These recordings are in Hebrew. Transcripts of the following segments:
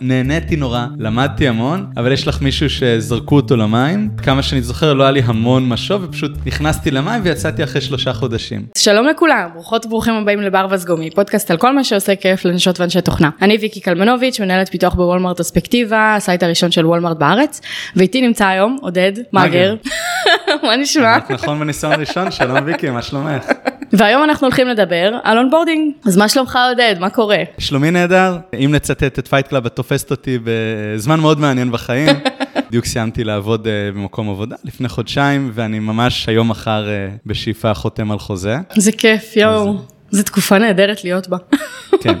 נהניתי נורא, למדתי המון, אבל יש לך מישהו שזרקו אותו למים. כמה שאני זוכר, לא היה לי המון משוב, ופשוט נכנסתי למים ויצאתי אחרי שלושה חודשים. שלום לכולם, ברוכות וברוכים הבאים לברווז גומי, פודקאסט על כל מה שעושה כיף לנשות ואנשי תוכנה. אני ויקי קלמנוביץ', מנהלת פיתוח ב Walmart Aspectiva, ה site הראשון של Walmart בארץ, ואיתי נמצא היום עודד מגר. מה נשמע? נכון בניסיון ראשון, שלום ויקי, מה שלומך? והיום אנחנו הולכים לדבר על onboarding. אז מה שלומך עודד? מה קורה? שלומי נהדר, אם נצטט את Fight Club, את תופסת אותי בזמן מאוד מעניין בחיים. בדיוק סיימתי לעבוד אה, במקום עבודה לפני חודשיים, ואני ממש היום מחר אה, בשאיפה חותם על חוזה. זה כיף, יואו. זו תקופה נהדרת להיות בה. כן.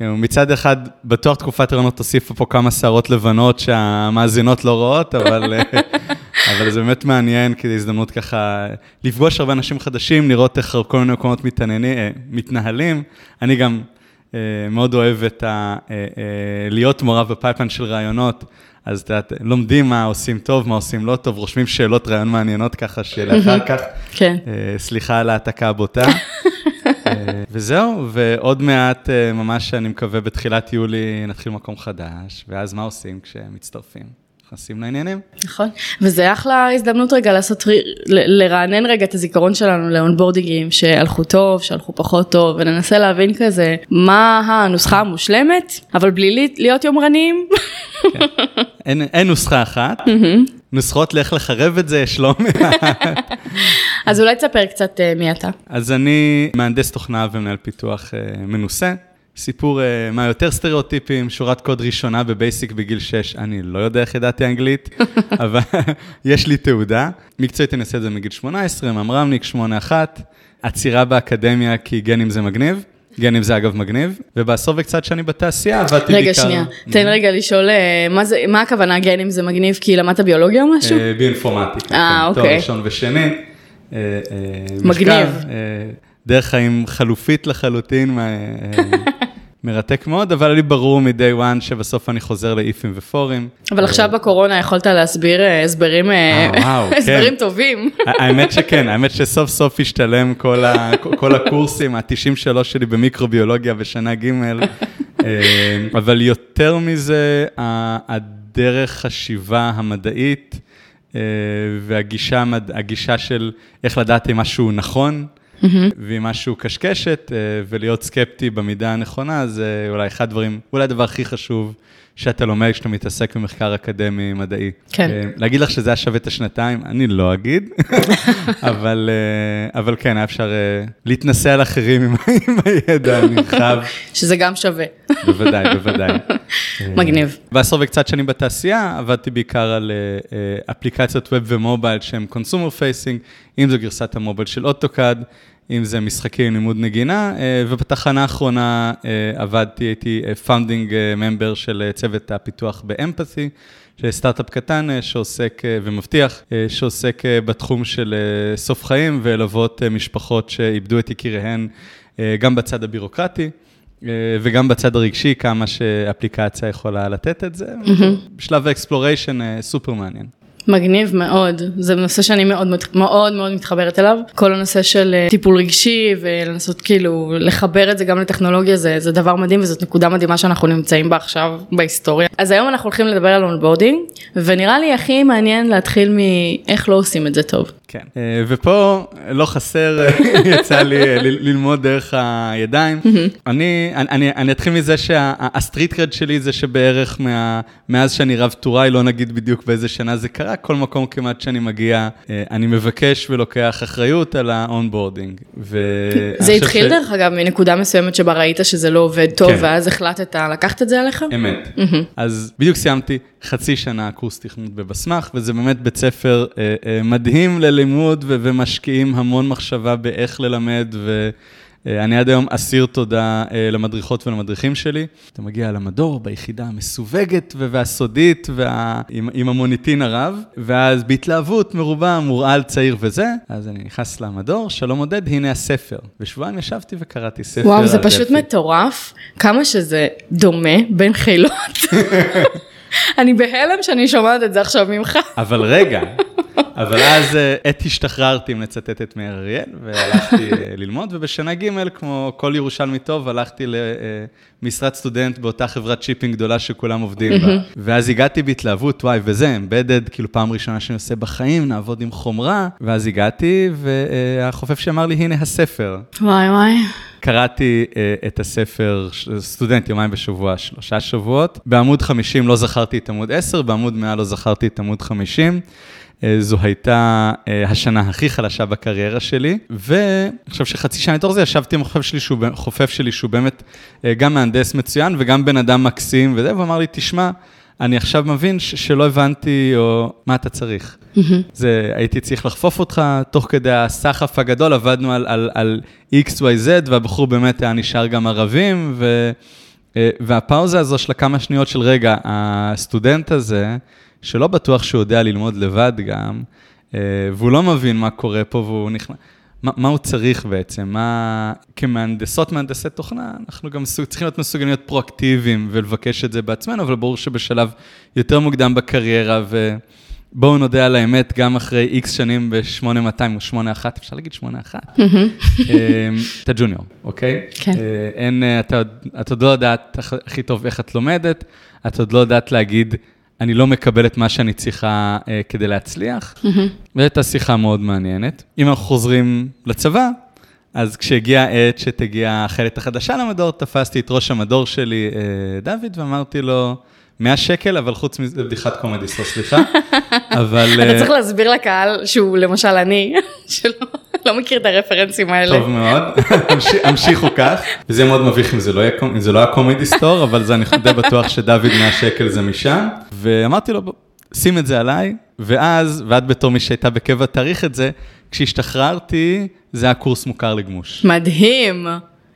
מצד אחד, בטוח תקופת הראיונות תוסיפה פה כמה שערות לבנות שהמאזינות לא רואות, אבל, אה, אבל זה באמת מעניין, כי זו הזדמנות ככה לפגוש הרבה אנשים חדשים, לראות איך כל מיני מקומות מתנהלים. אני גם מאוד אוהב את ה... להיות מעורב בפייפן של רעיונות. אז את יודעת, לומדים מה עושים טוב, מה עושים לא טוב, רושמים שאלות רעיון מעניינות ככה, שלאחר כך, כן. סליחה על העתקה הבוטה. וזהו, ועוד מעט, ממש אני מקווה בתחילת יולי נתחיל מקום חדש, ואז מה עושים כשמצטרפים? נכנסים לעניינים. נכון, וזה אחלה הזדמנות רגע לעשות, לרענן רגע את הזיכרון שלנו לאונבורדינגים שהלכו טוב, שהלכו פחות טוב, וננסה להבין כזה מה הנוסחה המושלמת, אבל בלי להיות יומרניים. כן. אין, אין נוסחה אחת, נוסחות לאיך לחרב את זה, יש לא מעט. אז אולי תספר קצת מי אתה. אז אני מהנדס תוכנה ומנהל פיתוח מנוסה. סיפור uh, מה יותר סטריאוטיפים, שורת קוד ראשונה בבייסיק בגיל 6, אני לא יודע איך ידעתי אנגלית, אבל יש לי תעודה. מקצועית אני אעשה את זה מגיל 18, ממרמניק 8-1, עצירה באקדמיה כי גנים זה מגניב. גנים זה אגב מגניב, ובעשור וקצת שאני בתעשייה עבדתי בעיקר... רגע, שנייה, תן רגע לשאול, מה, זה, מה הכוונה גנים זה מגניב? כי למדת ביולוגיה או משהו? ביואינפורמטיקה, אה, כן, אוקיי. תואר ראשון ושני. מגניב. דרך חיים חלופית לחלוטין, מרתק מאוד, אבל לי ברור מ-day one שבסוף אני חוזר לאיפים ופורים. אבל עכשיו בקורונה יכולת להסביר הסברים, הסברים טובים. האמת שכן, האמת שסוף סוף השתלם כל הקורסים, ה-93 שלי במיקרוביולוגיה בשנה ג', אבל יותר מזה, הדרך חשיבה המדעית והגישה של איך לדעת אם משהו נכון. Mm-hmm. ואם משהו קשקשת ולהיות סקפטי במידה הנכונה, זה אולי אחד הדברים, אולי הדבר הכי חשוב שאתה לומד כשאתה מתעסק במחקר אקדמי מדעי. כן. להגיד לך שזה היה שווה את השנתיים, אני לא אגיד, אבל, אבל כן, היה אפשר להתנשא על אחרים עם הידע הנרחב. שזה גם שווה. בוודאי, בוודאי. מגניב. בעשור וקצת שנים בתעשייה, עבדתי בעיקר על אפליקציות web ו mobile שהן consumer facing, אם זו גרסת ה mobile של AutoCAD, אם זה משחקים, לימוד נגינה, ובתחנה האחרונה עבדתי, הייתי founding member של צוות הפיתוח ב Empathy, של סטארט-אפ קטן שעוסק ומבטיח, שעוסק בתחום של סוף חיים וללוות משפחות שאיבדו את יקיריהן, גם בצד הבירוקרטי. וגם בצד הרגשי, כמה שאפליקציה יכולה לתת את זה, בשלב ה exploration סופר מעניין. מגניב מאוד, זה נושא שאני מאוד מאוד מאוד מתחברת אליו, כל הנושא של טיפול רגשי ולנסות כאילו לחבר את זה גם לטכנולוגיה זה, זה דבר מדהים וזאת נקודה מדהימה שאנחנו נמצאים בה עכשיו בהיסטוריה. אז היום אנחנו הולכים לדבר על onboarding ונראה לי הכי מעניין להתחיל מאיך לא עושים את זה טוב. כן, ופה לא חסר, יצא לי ללמוד דרך הידיים. אני, אני, אני אתחיל מזה שה street cred שלי זה שבערך מה, מאז שאני רב טוראי, לא נגיד בדיוק באיזה שנה זה קרה, כל מקום כמעט שאני מגיע, אני מבקש ולוקח אחריות על ה onboarding. זה התחיל ש... דרך אגב מנקודה מסוימת שבה ראית שזה לא עובד טוב, כן. ואז החלטת לקחת את זה עליך? אמת. אז בדיוק סיימתי חצי שנה קורס תכנות בבסמ"ח, וזה באמת בית ספר אה, אה, מדהים ללימוד ו- ומשקיעים המון מחשבה באיך ללמד, ואני עד היום אסיר תודה אה, למדריכות ולמדריכים שלי. אתה מגיע למדור ביחידה המסווגת והסודית, וה... עם, עם המוניטין הרב, ואז בהתלהבות מרובה, מורעל צעיר וזה, אז אני נכנס למדור, שלום עודד, הנה הספר. ושבועיים ישבתי וקראתי ספר. וואו, זה פשוט מטורף, כמה שזה דומה בין חילות. אני בהלם שאני שומעת את זה עכשיו ממך. אבל רגע, אבל אז אה, עת השתחררתי, אם לצטט את מאיר אריאל, והלכתי אה, ללמוד, ובשנה ג', כמו כל ירושלמי טוב, הלכתי למשרת סטודנט באותה חברת chipping גדולה שכולם עובדים בה. ואז הגעתי בהתלהבות, וואי, וזה, embedded, כאילו פעם ראשונה שאני עושה בחיים, נעבוד עם חומרה, ואז הגעתי, והחופף שאמר לי, הנה הספר. וואי וואי. קראתי uh, את הספר, סטודנט יומיים בשבוע, שלושה שבועות. בעמוד 50 לא זכרתי את עמוד 10, בעמוד 100 לא זכרתי את עמוד 50. Uh, זו הייתה uh, השנה הכי חלשה בקריירה שלי, ואני חושב שחצי שנה לתוך זה ישבתי עם החופף שלי, שהוא, חופף שלי, שהוא באמת uh, גם מהנדס מצוין וגם בן אדם מקסים וזה, והוא אמר לי, תשמע, אני עכשיו מבין ש- שלא הבנתי, או מה אתה צריך. זה, הייתי צריך לחפוף אותך, תוך כדי הסחף הגדול, עבדנו על, על, על XYZ, והבחור באמת היה נשאר גם ערבים, ו, אה, והפאוזה הזו של הכמה שניות של רגע, הסטודנט הזה, שלא בטוח שהוא יודע ללמוד לבד גם, אה, והוא לא מבין מה קורה פה, והוא נכנס... מה, מה הוא צריך בעצם? מה... כמהנדסות, מהנדסי תוכנה, אנחנו גם מסוג, צריכים להיות מסוגלים להיות פרואקטיביים ולבקש את זה בעצמנו, אבל ברור שבשלב יותר מוקדם בקריירה, ובואו נודה על האמת, גם אחרי איקס שנים ב-8200 או 81, אפשר להגיד 81, אתה ג'וניור, אוקיי? כן. אה, אין, אה, אתה, את עוד לא יודעת הכי טוב איך את לומדת, את עוד לא יודעת להגיד, אני לא מקבל את מה שאני צריכה uh, כדי להצליח, וזו הייתה שיחה מאוד מעניינת. אם אנחנו חוזרים לצבא, אז כשהגיעה העת שתגיע החיילת החדשה למדור, תפסתי את ראש המדור שלי, uh, דוד, ואמרתי לו, 100 שקל, אבל חוץ מזה, בדיחת קומדי, סליחה. אבל... אתה uh, צריך להסביר לקהל שהוא למשל אני, שלא לא מכיר את הרפרנסים האלה. טוב מאוד, המש- המשיכו כך. וזה מאוד מביך אם זה לא לא היה קומדי סטור, אבל זה אני די בטוח שדוד 100 שקל זה משם. ואמרתי לו, "בוא, שים את זה עליי, ואז, ואת בתור מי שהייתה בקבע תאריך את זה, כשהשתחררתי, זה היה קורס מוכר לגמוש. מדהים.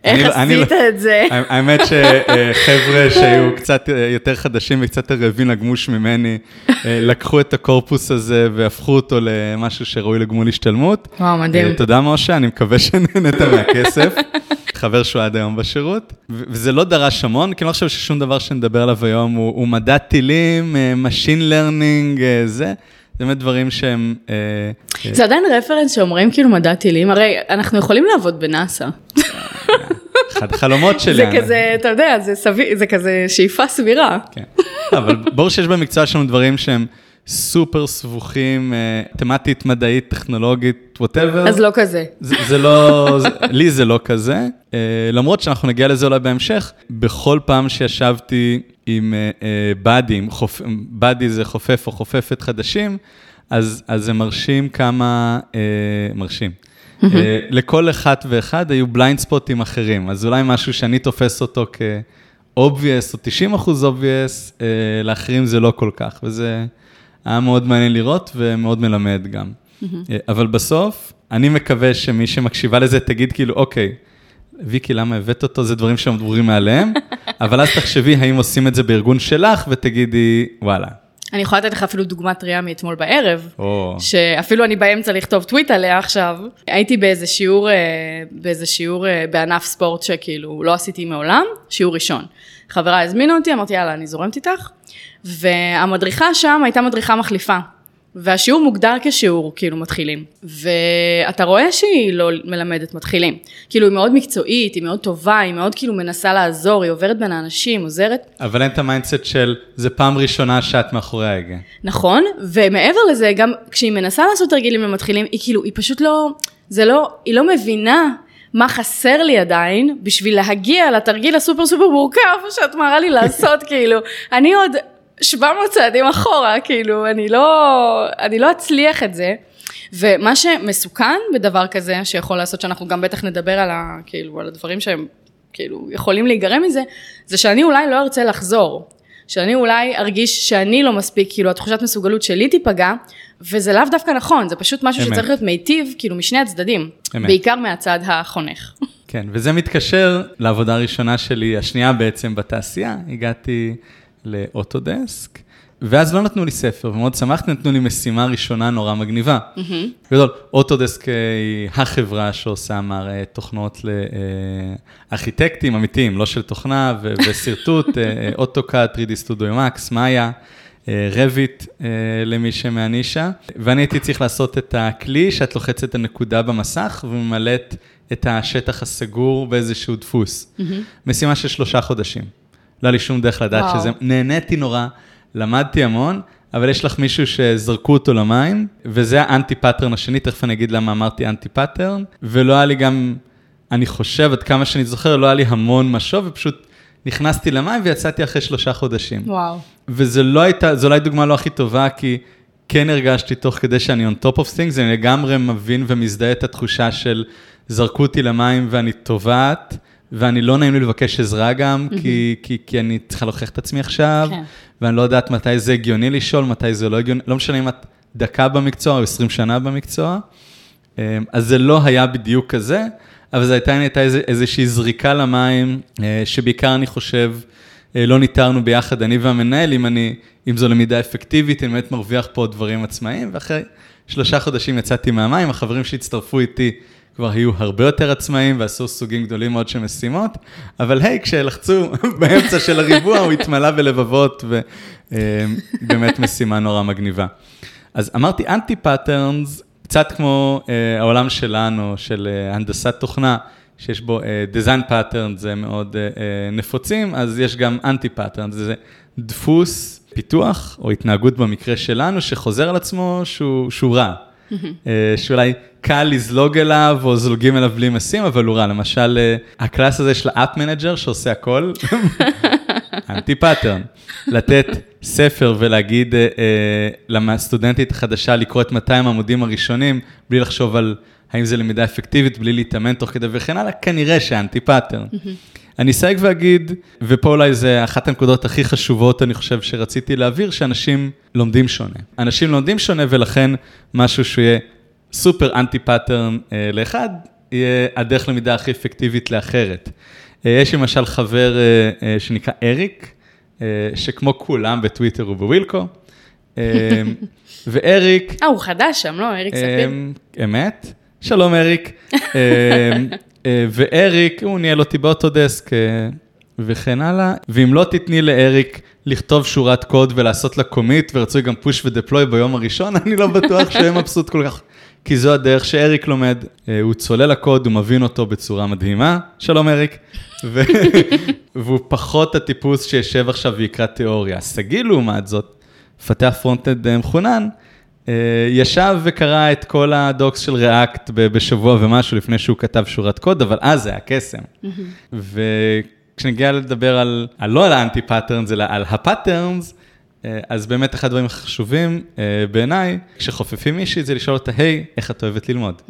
איך אני- אני עשית לא- את זה? האמת שחבר'ה שהיו קצת אה, יותר חדשים וקצת רעבים לגמוש ממני, אה, לקחו את הקורפוס הזה והפכו אותו למשהו שראוי לגמול השתלמות. וואו, מדהים. אה, תודה משה, אני מקווה שנהנית מהכסף. חבר שהוא עד היום בשירות, וזה לא דרש המון, כי אני לא חושב ששום דבר שנדבר עליו היום הוא, הוא מדע טילים, Machine Learning, זה, זה באמת דברים שהם... זה עדיין רפרנס שאומרים כאילו מדע טילים, הרי אנחנו יכולים לעבוד בנאסא. אחד החלומות שלי. זה כזה, אתה יודע, זה סביר, זה כזה שאיפה סבירה. כן. אבל ברור שיש במקצוע שלנו דברים שהם סופר סבוכים, אה, תמטית, מדעית, טכנולוגית, whatever. אז לא כזה. זה, זה לא, זה, לי זה לא כזה, אה, למרות שאנחנו נגיע לזה אולי בהמשך, בכל פעם שישבתי עם buddy ים, חופ, buddy זה חופף או חופפת חדשים, אז, אז זה מרשים כמה, אה, מרשים. אה, לכל אחת ואחד היו blind spot ים אחרים, אז אולי משהו שאני תופס אותו כ-obvious או 90 אחוז obvious, אה, לאחרים זה לא כל כך, וזה היה מאוד מעניין לראות ומאוד מלמד גם. אה, אבל בסוף, אני מקווה שמי שמקשיבה לזה תגיד כאילו, אוקיי, ויקי, למה הבאת אותו? זה דברים שהם דבורים מעליהם, אבל אז תחשבי האם עושים את זה בארגון שלך, ותגידי, וואלה. אני יכולה לתת לך אפילו דוגמה טריה מאתמול בערב. או, שאפילו אני באמצע לכתוב טוויט עליה עכשיו, הייתי באיזה שיעור, אה, באיזה שיעור אה, בענף ספורט שכאילו לא עשיתי מעולם, שיעור ראשון. חברה הזמינה אותי, אמרתי יאללה אני זורמת איתך, והמדריכה שם הייתה מדריכה מחליפה. והשיעור מוגדר כשיעור כאילו מתחילים, ואתה רואה שהיא לא מלמדת מתחילים, כאילו היא מאוד מקצועית, היא מאוד טובה, היא מאוד כאילו מנסה לעזור, היא עוברת בין האנשים, עוזרת, אבל אין את ה mindset של, זה פעם ראשונה שאת מאחורי ההגה. נכון, ומעבר לזה, גם כשהיא מנסה לעשות תרגילים למתחילים, היא כאילו, היא פשוט לא, זה לא, היא לא מבינה מה חסר לי עדיין בשביל להגיע לתרגיל הסופר סופר מורכב שאת מראה לי לעשות, כאילו, אני עוד 700 צעדים אחורה, כאילו, אני לא, אני לא אצליח את זה. ומה שמסוכן בדבר כזה, שיכול לעשות שאנחנו גם בטח נדבר על, ה, כאילו, על הדברים שהם כאילו יכולים להיגרם מזה, זה שאני אולי לא ארצה לחזור. שאני אולי ארגיש שאני לא מספיק, כאילו התחושת מסוגלות שלי תיפגע, וזה לאו דווקא נכון, זה פשוט משהו אמת. שצריך להיות מיטיב, כאילו משני הצדדים, אמת. בעיקר מהצד החונך. כן, וזה מתקשר לעבודה הראשונה שלי, השנייה בעצם בתעשייה, הגעתי לאוטודסק, ואז לא נתנו לי ספר, ומאוד שמחתי, נתנו לי משימה ראשונה נורא מגניבה. גדול, אוטודסק אה, היא החברה שעושה מר תוכנות לארכיטקטים אמיתיים, לא של תוכנה ושרטוט, אה, אוטוקאד, 3D Studio Max, מאיה. רביט למי שמהנישה, ואני הייתי צריך לעשות את הכלי שאת לוחצת את הנקודה במסך וממלאת את השטח הסגור באיזשהו דפוס. Mm-hmm. משימה של שלושה חודשים. לא היה לי שום דרך לדעת וואו. שזה, נהניתי נורא, למדתי המון, אבל יש לך מישהו שזרקו אותו למים, וזה ה anti-pattern השני, תכף אני אגיד למה אמרתי anti-pattern, ולא היה לי גם, אני חושב, עד כמה שאני זוכר, לא היה לי המון משוב, ופשוט נכנסתי למים ויצאתי אחרי שלושה חודשים. וואו. וזו לא הייתה, זו אולי דוגמה לא הכי טובה, כי כן הרגשתי תוך כדי שאני on top of things, אני לגמרי מבין ומזדהה את התחושה של זרקו אותי למים ואני טובעת. ואני לא נעים לי לבקש עזרה גם, mm-hmm. כי, כי, כי אני צריכה להוכיח את עצמי עכשיו, כן. ואני לא יודעת מתי זה הגיוני לשאול, מתי זה לא הגיוני, לא משנה אם את דקה במקצוע או 20 שנה במקצוע. אמ, אז זה לא היה בדיוק כזה, אבל זו הייתה, הייתה איז, איזושהי זריקה למים, אה, שבעיקר אני חושב, אה, לא ניטרנו ביחד, אני והמנהל, אם אני, אם זו למידה אפקטיבית, אני באמת מרוויח פה דברים עצמאיים, ואחרי שלושה חודשים יצאתי מהמים, החברים שהצטרפו איתי, כבר היו הרבה יותר עצמאים ועשו סוגים גדולים מאוד של משימות, אבל היי, כשלחצו באמצע של הריבוע, הוא התמלא בלבבות, ובאמת משימה נורא מגניבה. אז אמרתי anti-patterns, קצת כמו אה, העולם שלנו, של אה, הנדסת תוכנה, שיש בו אה, patterns זה מאוד אה, אה, נפוצים, אז יש גם anti-patterns, זה דפוס פיתוח או התנהגות במקרה שלנו, שחוזר על עצמו שהוא, שהוא רע. אה, שאולי קל לזלוג אליו או זולגים אליו בלי משים, אבל הוא רע. למשל, אה, ה class הזה של ה app manager שעושה הכל, anti-pattern. לתת ספר ולהגיד אה, לסטודנטית החדשה לקרוא את 200 העמודים הראשונים, בלי לחשוב על האם זה למידה אפקטיבית, בלי להתאמן תוך כדי וכן הלאה, כנראה ש anti-pattern. אני אסייג ואגיד, ופה אולי זה אחת הנקודות הכי חשובות, אני חושב, שרציתי להעביר, שאנשים לומדים שונה. אנשים לומדים שונה, ולכן משהו שיהיה סופר anti-pattern אה, לאחד, יהיה הדרך למידה הכי אפקטיבית לאחרת. אה, יש למשל חבר אה, שנקרא אריק, שכמו כולם בטוויטר וב Wilco, אה, ואריק... אה, הוא חדש שם, לא? אריק ספיר. אמת. שלום אריק. ואריק, הוא ניהל אותי באוטודסק וכן הלאה, ואם לא תתני לאריק לכתוב שורת קוד ולעשות לה קומיט, ורצוי גם פוש ודפלוי ביום הראשון, אני לא בטוח שיהיה מבסוט כל כך. כי זו הדרך שאריק לומד, אה, הוא צולל לקוד, הוא מבין אותו בצורה מדהימה, שלום אריק, ו... והוא פחות הטיפוס שישב עכשיו ויקרא תיאוריה. שגיא לעומת זאת, מפתח front-end מחונן, אה, ישב וקרא את כל ה docs של React בשבוע ומשהו לפני שהוא כתב שורת קוד, אבל אז זה היה קסם. וכשנגיע לדבר על, על לא על ה anti-patterns, אלא על ה patterns, אה, אז באמת אחד הדברים החשובים אה, בעיניי, כשחופפים מישהי, זה לשאול אותה, היי, איך את אוהבת ללמוד?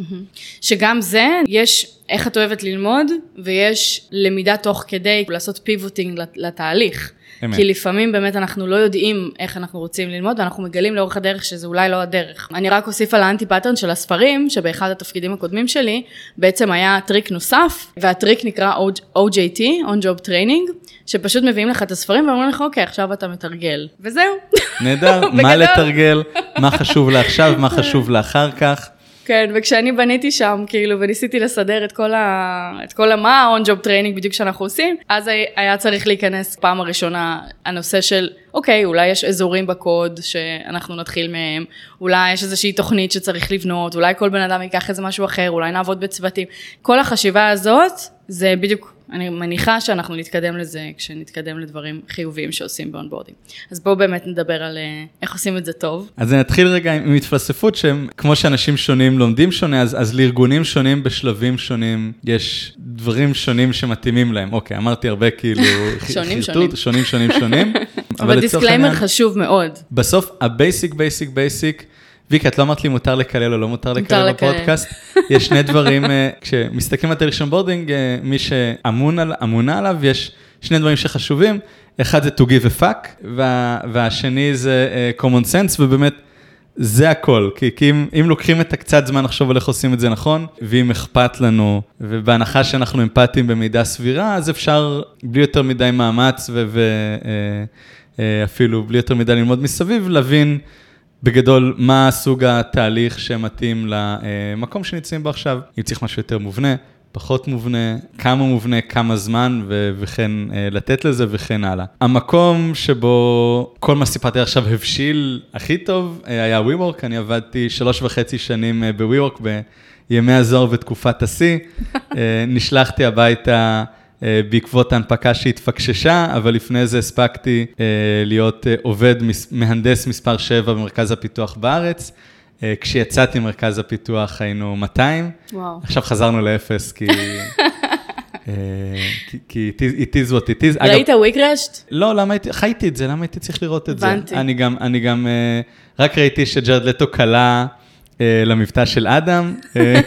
שגם זה, יש איך את אוהבת ללמוד, ויש למידה תוך כדי לעשות pivoting לתהליך. אמת. כי לפעמים באמת אנחנו לא יודעים איך אנחנו רוצים ללמוד, ואנחנו מגלים לאורך הדרך שזה אולי לא הדרך. אני רק אוסיף על ה anti-pattern של הספרים, שבאחד התפקידים הקודמים שלי, בעצם היה טריק נוסף, והטריק נקרא OJT, On Job Training, שפשוט מביאים לך את הספרים ואומרים לך, אוקיי, עכשיו אתה מתרגל. וזהו. נהדר, מה לתרגל, מה חשוב לעכשיו, מה חשוב לאחר כך. כן, וכשאני בניתי שם, כאילו, וניסיתי לסדר את כל ה... את כל המה ה-on job training בדיוק שאנחנו עושים, אז היה צריך להיכנס פעם הראשונה הנושא של, אוקיי, אולי יש אזורים בקוד שאנחנו נתחיל מהם, אולי יש איזושהי תוכנית שצריך לבנות, אולי כל בן אדם ייקח איזה משהו אחר, אולי נעבוד בצוותים. כל החשיבה הזאת, זה בדיוק אני מניחה שאנחנו נתקדם לזה כשנתקדם לדברים חיוביים שעושים ב onboarding. אז בואו באמת נדבר על אה, איך עושים את זה טוב. אז נתחיל רגע עם התפלספות שהם, כמו שאנשים שונים לומדים שונה, אז, אז לארגונים שונים בשלבים שונים, יש דברים שונים שמתאימים להם. אוקיי, אמרתי הרבה כאילו, שונים שונים. שונים שונים שונים. אבל disclaimer חשוב מאוד. בסוף, ה basic, basic, basic, ויקה, את לא אמרת לי מותר לקלל או לא מותר לקלל בפודקאסט? יש שני דברים, אה, כשמסתכלים על תהליך onboarding, אה, מי שאמונה עליו, יש שני דברים שחשובים, אחד זה to give a fuck, וה, והשני זה אה, common sense, ובאמת, זה הכל, כי, כי אם, אם לוקחים את הקצת זמן לחשוב על איך עושים את זה נכון, ואם אכפת לנו, ובהנחה שאנחנו אמפתיים במידה סבירה, אז אפשר בלי יותר מדי מאמץ, ואפילו בלי יותר מדי ללמוד מסביב, להבין בגדול, מה סוג התהליך שמתאים למקום שנמצאים בו עכשיו, אם צריך משהו יותר מובנה, פחות מובנה, כמה מובנה, כמה זמן, ו- וכן אה, לתת לזה וכן הלאה. המקום שבו כל מה שסיפרתי עכשיו הבשיל הכי טוב אה, היה WeWork, אני עבדתי שלוש וחצי שנים אה, ב-WeWork בימי הזוהר ותקופת השיא. אה, נשלחתי הביתה אה, בעקבות ההנפקה שהתפקששה, אבל לפני זה הספקתי אה, להיות אה, עובד, מהנדס מספר 7 במרכז הפיתוח בארץ. אה, כשיצאתי ממרכז הפיתוח היינו 200. וואו. עכשיו חזרנו לאפס, כי... אה, כי- it is- what it is. ראית וויקרשט? לא, למה הייתי, חייתי את זה, למה הייתי צריך לראות את הבנתי. זה? אני גם, אני גם, אה, רק ראיתי שג'רד לטו קלע אה, למבטא של אדם. אה,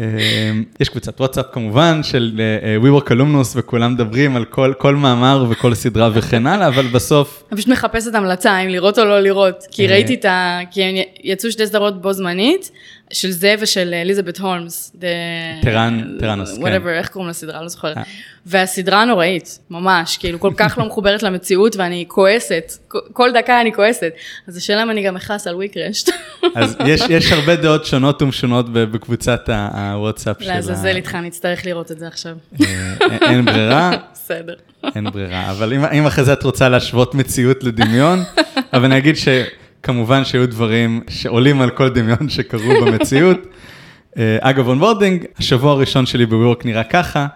אה, יש קבוצת וואטסאפ כמובן של אה, אה, WeWork אלומנוס וכולם מדברים על כל, כל מאמר וכל סדרה וכן הלאה, אבל בסוף, אני פשוט מחפשת המלצה אם לראות או לא לראות, כי אה. ראיתי את ה... כי יצאו שתי סדרות בו זמנית, של זה ושל אליזבת הולמס. טרן- טרנוס, כן. whatever, איך קוראים לסדרה? לא זוכרת. אה. והסדרה נוראית, ממש, כאילו כל כך לא מחוברת למציאות ואני כועסת, כל- דקה אני כועסת. אז השאלה אם אני גם אכעס על וויקרשט. אז יש, יש הרבה דעות שונות ומשונות בקבוצת הוואטסאפ של ה... לעזאזל איתך, אני אצטרך לראות את זה עכשיו. אה, אין ברירה. בסדר. אין ברירה, אבל אם, אם אחרי זה את רוצה להשוות מציאות לדמיון, אבל אני אגיד שכמובן שהיו דברים שעולים על כל דמיון שקרו במציאות. אה, אגב, onboarding, השבוע הראשון שלי בווירוק נראה ככה,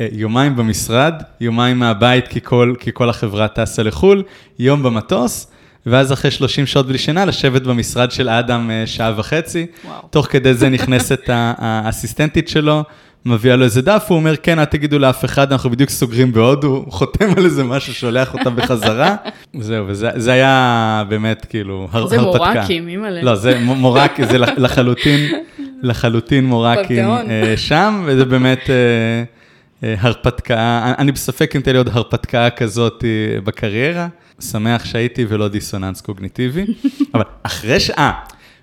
אה, יומיים במשרד, יומיים מהבית כי כל, כי כל החברה טסה לחו"ל, יום במטוס, ואז אחרי 30 שעות בלי שינה, לשבת במשרד של אדם אה, שעה וחצי. וואו. תוך כדי זה נכנסת האסיסטנטית שלו, מביאה לו איזה דף, הוא אומר, כן, אל תגידו לאף אחד, אנחנו בדיוק סוגרים בהודו, הוא חותם על איזה משהו, שולח אותה בחזרה. זהו, וזה זה היה באמת כאילו הר, זה הרפתקה. מורקים, אימא'לה. לא, זה מורק, זה לח- לחלוטין, לחלוטין מורקים. אה, שם, וזה באמת אה, אה, הרפתקה, אני בספק אם תהיה לי עוד הרפתקה כזאת בקריירה. שמח שהייתי ולא דיסוננס קוגניטיבי, אבל אחרי ש... אה,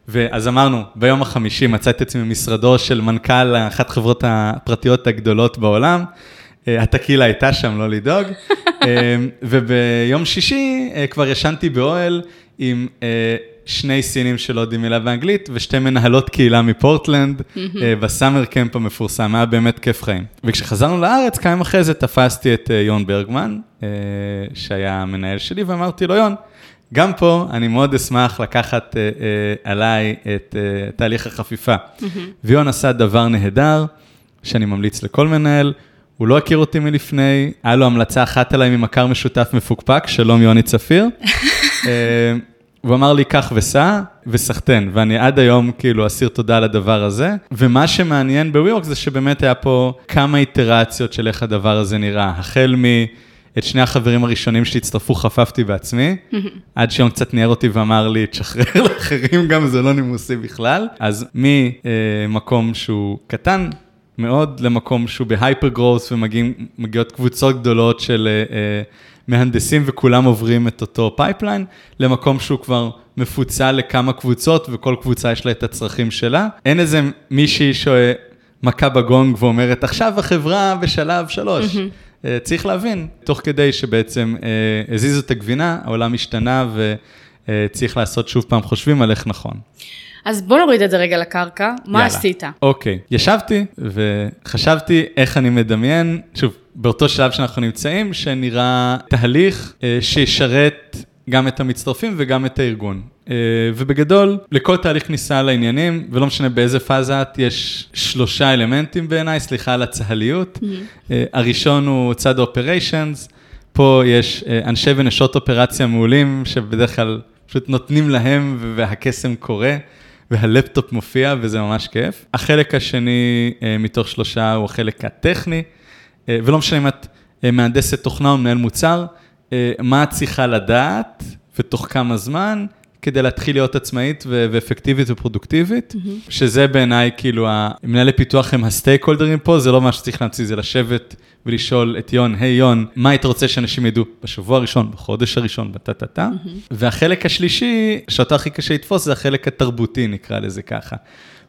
ואז אמרנו, ביום החמישי מצאתי את עצמי במשרדו של מנכ"ל אחת החברות הפרטיות הגדולות בעולם. אה, הטקילה הייתה שם, לא לדאוג. אה, וביום שישי אה, כבר ישנתי באוהל עם שני סינים שלא יודעים מילה באנגלית ושתי מנהלות קהילה מפורטלנד בסאמר קמפ המפורסם, היה באמת כיף חיים. וכשחזרנו לארץ, כמה אחרי זה תפסתי את יון ברגמן, שהיה המנהל שלי, ואמרתי לו, יון, גם פה אני מאוד אשמח לקחת אה, אה, עליי את אה, תהליך החפיפה. ויון עשה דבר נהדר, שאני ממליץ לכל מנהל, הוא לא הכיר אותי מלפני, היה לו המלצה אחת עליי ממכר משותף מפוקפק, שלום יוני צפיר. אה, הוא אמר לי, קח וסע, וסחטיין, ואני עד היום כאילו אסיר תודה על הדבר הזה. ומה שמעניין בוויורק זה שבאמת היה פה כמה איטרציות של איך הדבר הזה נראה. החל מ... את שני החברים הראשונים שהצטרפו חפפתי בעצמי, עד שיום קצת ניער אותי ואמר לי, תשחרר לאחרים גם, זה לא נימוסי בכלל. אז ממקום שהוא קטן מאוד למקום שהוא ב hyper growth ומגיעות קבוצות גדולות של אה, אה, מהנדסים וכולם עוברים את אותו pipeline, למקום שהוא כבר מפוצל לכמה קבוצות וכל קבוצה יש לה את הצרכים שלה. אין איזה מישהי שמכה בגונג ואומרת, עכשיו החברה בשלב שלוש. אה, צריך להבין, תוך כדי שבעצם אה, הזיזו את הגבינה, העולם השתנה וצריך לעשות שוב פעם חושבים על איך נכון. אז בוא נוריד את זה רגע לקרקע, מה יאללה. עשית? אוקיי, ישבתי וחשבתי איך אני מדמיין, שוב, באותו שלב שאנחנו נמצאים, שנראה תהליך אה, שישרת גם את המצטרפים וגם את הארגון. אה, ובגדול, לכל תהליך כניסה לעניינים, ולא משנה באיזה פאזה את, יש שלושה אלמנטים בעיניי, סליחה על הצהליות. אה, הראשון הוא צד האופריישנס, פה יש אה, אנשי ונשות אופרציה מעולים, שבדרך כלל פשוט נותנים להם והקסם קורה. והלפטופ מופיע וזה ממש כיף. החלק השני מתוך שלושה הוא החלק הטכני, ולא משנה אם את מהנדסת תוכנה או מנהל מוצר, מה את צריכה לדעת ותוך כמה זמן כדי להתחיל להיות עצמאית ו- ואפקטיבית ופרודוקטיבית, mm-hmm. שזה בעיניי כאילו, המנהלי פיתוח הם הסטייק הולדרים פה, זה לא מה שצריך להמציא, זה לשבת ולשאול את יון, היי hey, יון, מה היית רוצה שאנשים ידעו בשבוע הראשון, בחודש הראשון, בטה-טה-טה. Mm-hmm. והחלק השלישי, שאותו הכי קשה לתפוס, זה החלק התרבותי, נקרא לזה ככה.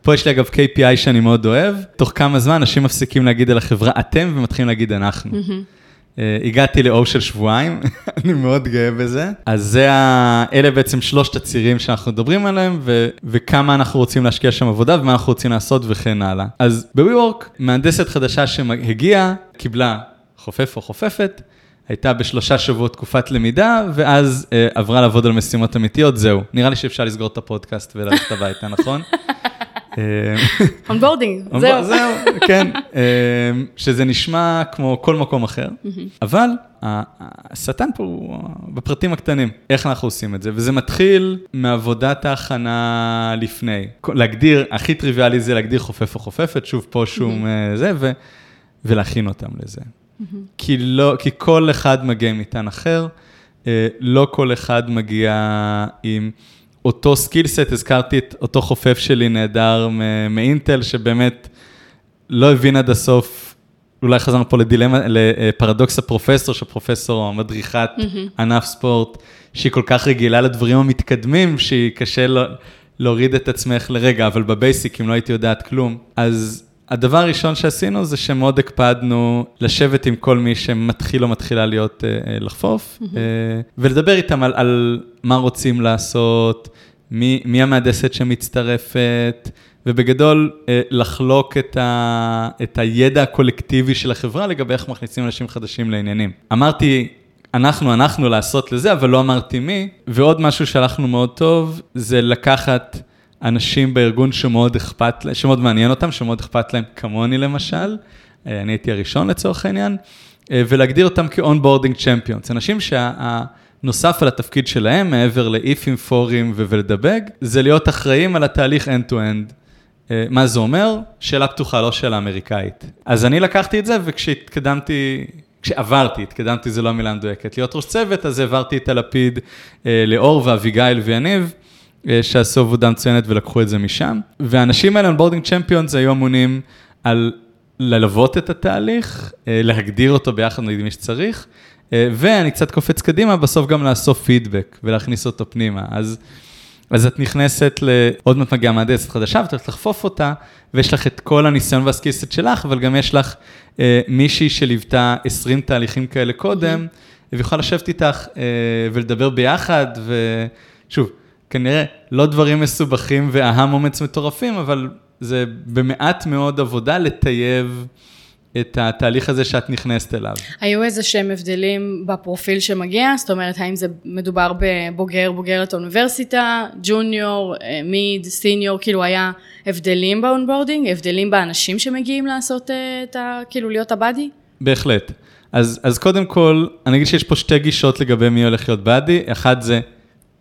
פה יש לי אגב KPI שאני מאוד אוהב, תוך כמה זמן אנשים מפסיקים להגיד על החברה אתם ומתחילים להגיד אנחנו. Mm-hmm. אה, הגעתי לאור של שבועיים, אני מאוד גאה בזה. אז זה ה... אלה בעצם שלושת הצירים שאנחנו מדברים עליהם, ו... וכמה אנחנו רוצים להשקיע שם עבודה, ומה אנחנו רוצים לעשות וכן הלאה. אז ב-WeWork, מהנדסת חדשה שהגיעה, קיבלה חופף או חופפת, הייתה בשלושה שבועות תקופת למידה, ואז אה, עברה לעבוד על משימות אמיתיות, זהו. נראה לי שאפשר לסגור את הפודקאסט וללכת הביתה, נכון? onboarding, זהו. זהו, כן, אה, שזה נשמע כמו כל מקום אחר, אבל השטן פה הוא בפרטים הקטנים, איך אנחנו עושים את זה, וזה מתחיל מעבודת ההכנה לפני. להגדיר, הכי טריוויאלי זה להגדיר חופף או חופפת, שוב פה שום אה, זה, ו, ולהכין אותם לזה. כי, לא, כי כל אחד מגיע עם מטען אחר, אה, לא כל אחד מגיע עם... אותו skillset, הזכרתי את אותו חופף שלי נהדר מאינטל, שבאמת לא הבין עד הסוף, אולי חזרנו פה לדילמה, לפרדוקס הפרופסור, שפרופסור או מדריכת mm-hmm. ענף ספורט, שהיא כל כך רגילה לדברים המתקדמים, שהיא קשה לא, להוריד את עצמך לרגע, אבל ב basic, אם לא הייתי יודעת כלום, אז הדבר הראשון שעשינו זה שמאוד הקפדנו לשבת עם כל מי שמתחיל או מתחילה להיות, אה, לחפוף, mm-hmm. ולדבר איתם על, על מה רוצים לעשות, מי, מי המהנדסת שמצטרפת, ובגדול אה, לחלוק את, ה, את הידע הקולקטיבי של החברה לגבי איך מכניסים אנשים חדשים לעניינים. אמרתי, אנחנו, אנחנו לעשות לזה, אבל לא אמרתי מי, ועוד משהו שהלכנו מאוד טוב, זה לקחת... אנשים בארגון שמאוד אכפת שמאוד מעניין אותם, שמאוד אכפת להם, כמוני למשל, אה, אני הייתי הראשון לצורך העניין, אה, ולהגדיר אותם כ-onboarding champions, אנשים שהנוסף על התפקיד שלהם, מעבר לאיפים, פורים ולדבג, זה להיות אחראים על התהליך end-to-end. אה, מה זה אומר? שאלה פתוחה, לא שאלה אמריקאית. אז אני לקחתי את זה, וכשהתקדמתי, כשעברתי, התקדמתי זה לא המילה המדויקת, להיות ראש צוות, אז העברתי את הלפיד לאור ואביגיל ויניב. אה, שעשו עבודה מצוינת ולקחו את זה משם. והאנשים האלה, onboarding champions, היו אמונים על ללוות את התהליך, אה, להגדיר אותו ביחד עם מי שצריך, אה, ואני קצת קופץ קדימה, בסוף גם לאסוף פידבק ולהכניס אותו פנימה. אז, אז את נכנסת לעוד מעט מגיעה מהנדסת חדשה, ואת הולכת לחפוף אותה, ויש לך את כל הניסיון וה skillset שלך, אבל גם יש לך אה, מישהי שליוותה 20 תהליכים כאלה קודם, ויכולה לשבת איתך אה, ולדבר ביחד, ושוב, כנראה לא דברים מסובכים ו aha moments מטורפים, אבל זה במעט מאוד עבודה לטייב את התהליך הזה שאת נכנסת אליו. היו איזה שהם הבדלים בפרופיל שמגיע? זאת אומרת, האם זה מדובר בבוגר, בוגרת אוניברסיטה, junior, אה, mid, senior, כאילו היה הבדלים ב onboarding? הבדלים באנשים שמגיעים לעשות אה, את ה... כאילו להיות ה buddy? בהחלט. אז, אז קודם כל, אני אגיד שיש פה שתי גישות לגבי מי הולך להיות buddy. אחד זה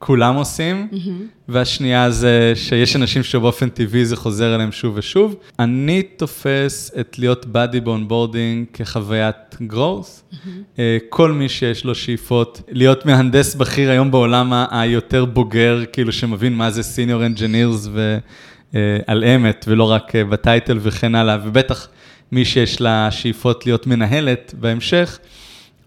כולם עושים, mm-hmm. והשנייה זה שיש אנשים שבאופן טבעי זה חוזר אליהם שוב ושוב. אני תופס את להיות buddy ב onboarding כחוויית growth. Mm-hmm. כל מי שיש לו שאיפות להיות מהנדס בכיר היום בעולם היותר בוגר, כאילו שמבין מה זה senior engineers ועל אמת, ולא רק אה, ב title וכן הלאה, ובטח מי שיש לה שאיפות להיות מנהלת בהמשך,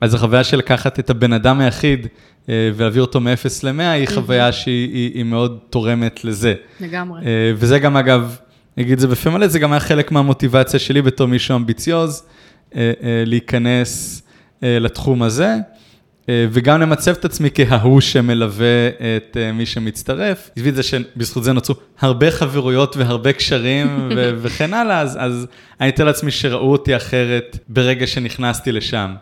אז החוויה של לקחת את הבן אדם היחיד, אה, ולהביא אותו מ-0 ל-100, היא חוויה שהיא היא, היא מאוד תורמת לזה. לגמרי. אה, וזה גם, אגב, נגיד את זה בפה מלא, זה גם היה חלק מהמוטיבציה שלי בתור מישהו אמביציוז, אה, להיכנס לתחום הזה. אה, וגם למצב את עצמי כההוא שמלווה את אה, מי שמצטרף. עזבי את זה שבזכות זה נוצרו הרבה חברויות והרבה קשרים וכן הלאה, אז, אז אני אתן לעצמי שראו אותי אחרת ברגע שנכנסתי לשם.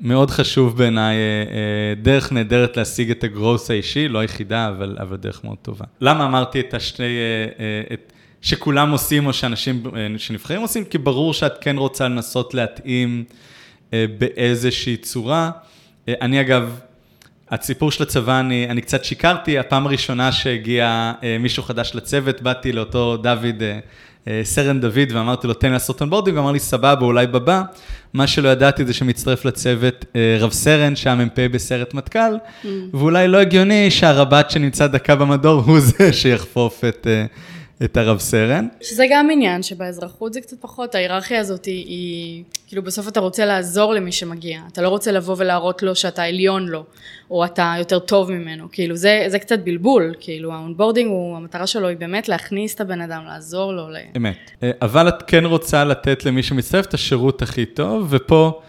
מאוד חשוב בעיניי, אה, דרך נהדרת להשיג את הגרוס האישי, לא היחידה, אבל, אבל דרך מאוד טובה. למה אמרתי את השני, את, שכולם עושים או שאנשים שנבחרים עושים? כי ברור שאת כן רוצה לנסות להתאים באיזושהי צורה. אני אגב, הסיפור של הצבא, אני, אני קצת שיקרתי, הפעם הראשונה שהגיע אה, מישהו חדש לצוות, באתי לאותו דוד, אה, אה, סרן דוד, ואמרתי לו, תן לי לעשות onboarding, הוא אמר לי, סבבה, אולי בבא. מה שלא ידעתי זה שמצטרף לצוות אה, רב סרן, שהיה מ"פ בסיירת מטכ"ל, mm. ואולי לא הגיוני שהרב"ט שנמצא דקה במדור הוא זה שיחפוף את... אה, את הרב סרן. שזה גם עניין שבאזרחות זה קצת פחות, ההיררכיה הזאת היא, היא, כאילו בסוף אתה רוצה לעזור למי שמגיע, אתה לא רוצה לבוא ולהראות לו שאתה עליון לו, או אתה יותר טוב ממנו, כאילו זה, זה קצת בלבול, כאילו ה onboarding הוא, המטרה שלו היא באמת להכניס את הבן אדם, לעזור לו. אמת, אה, אבל את כן רוצה לתת למי שמצטרף את השירות הכי טוב, ופה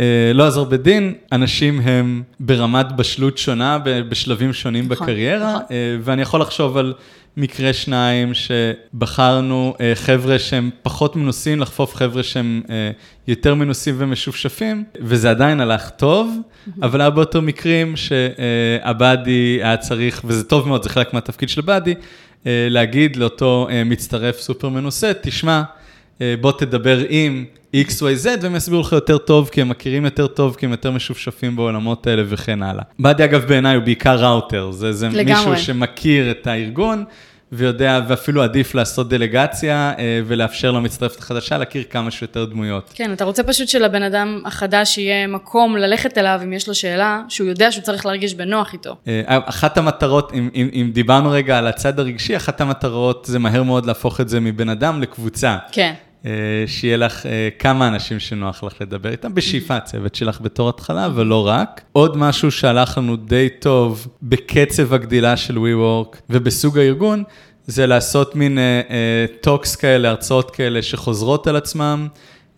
אה, לא יעזור בדין, אנשים הם ברמת בשלות שונה, בשלבים שונים נכון, בקריירה, נכון. אה, ואני יכול לחשוב על מקרה שניים שבחרנו אה, חבר'ה שהם פחות מנוסים לחפוף חבר'ה שהם אה, יותר מנוסים ומשופשפים, וזה עדיין הלך טוב, אבל היה באותו מקרים שהבאדי היה צריך, וזה טוב מאוד, זה חלק מהתפקיד של הבאדי, אה, להגיד לאותו אה, מצטרף סופר מנוסה, תשמע, אה, בוא תדבר עם XYZ, והם יסבירו לך יותר טוב, כי הם מכירים יותר טוב, כי הם יותר משופשפים בעולמות האלה וכן הלאה. באדי, אגב, בעיניי הוא בעיקר ראוטר, זה, זה לגמרי. מישהו שמכיר את הארגון, ויודע, ואפילו עדיף לעשות דלגציה, אה, ולאפשר למצטרפת החדשה להכיר כמה שיותר דמויות. כן, אתה רוצה פשוט שלבן אדם החדש יהיה מקום ללכת אליו אם יש לו שאלה, שהוא יודע שהוא צריך להרגיש בנוח איתו. אה, אחת המטרות, אם, אם, אם דיברנו רגע על הצד הרגשי, אחת המטרות זה מהר מאוד להפוך את זה מבן אדם לקבוצה. כן. אה, שיהיה לך אה, כמה אנשים שנוח לך לדבר איתם, בשאיפה צוות שלך בתור התחלה, ולא רק. עוד משהו שהלך לנו די טוב בקצב הגדילה של WeWork ובסוג הארגון, זה לעשות מין talks כאלה, הרצאות כאלה שחוזרות על עצמם,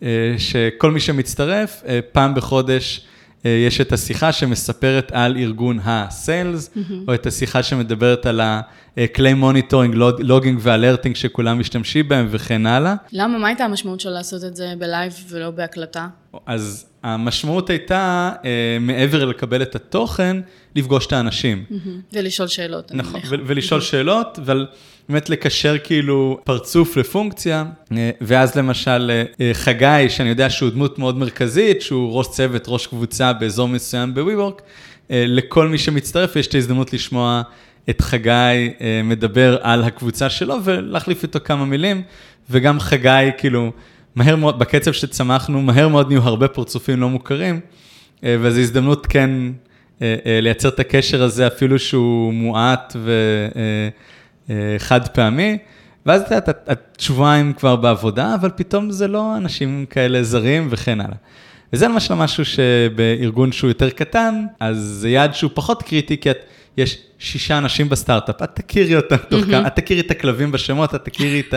אה, שכל מי שמצטרף, אה, פעם בחודש, אה, יש את השיחה שמספרת על ארגון ה-Sales, או את השיחה שמדברת על הכלי monitoring, logging ו alerting שכולם משתמשים בהם וכן הלאה. למה, מה הייתה המשמעות של לעשות את זה ב live ולא בהקלטה? אז המשמעות הייתה, אה, מעבר לקבל את התוכן, לפגוש את האנשים. ולשאול שאלות. נכון, ולשאול שאלות, אבל באמת לקשר כאילו פרצוף לפונקציה, אה, ואז למשל אה, אה, חגי, שאני יודע שהוא דמות מאוד מרכזית, שהוא ראש צוות, ראש קבוצה באזור מסוים ב-WeWork, לכל מי שמצטרף יש את ההזדמנות לשמוע את חגי מדבר על הקבוצה שלו ולהחליף איתו כמה מילים, וגם חגי כאילו, מהר מאוד, בקצב שצמחנו, מהר מאוד נהיו הרבה פרצופים לא מוכרים, וזו הזדמנות כן לייצר את הקשר הזה, אפילו שהוא מועט וחד פעמי. ואז את יודעת, את- שבועיים כבר בעבודה, אבל פתאום זה לא אנשים כאלה זרים וכן הלאה. וזה למשל משהו שבארגון שהוא יותר קטן, אז זה יעד שהוא פחות קריטי, כי את, יש שישה אנשים בסטארט-אפ, את תכירי אותם תוך כמה, את תכירי את הכלבים בשמות, את תכירי את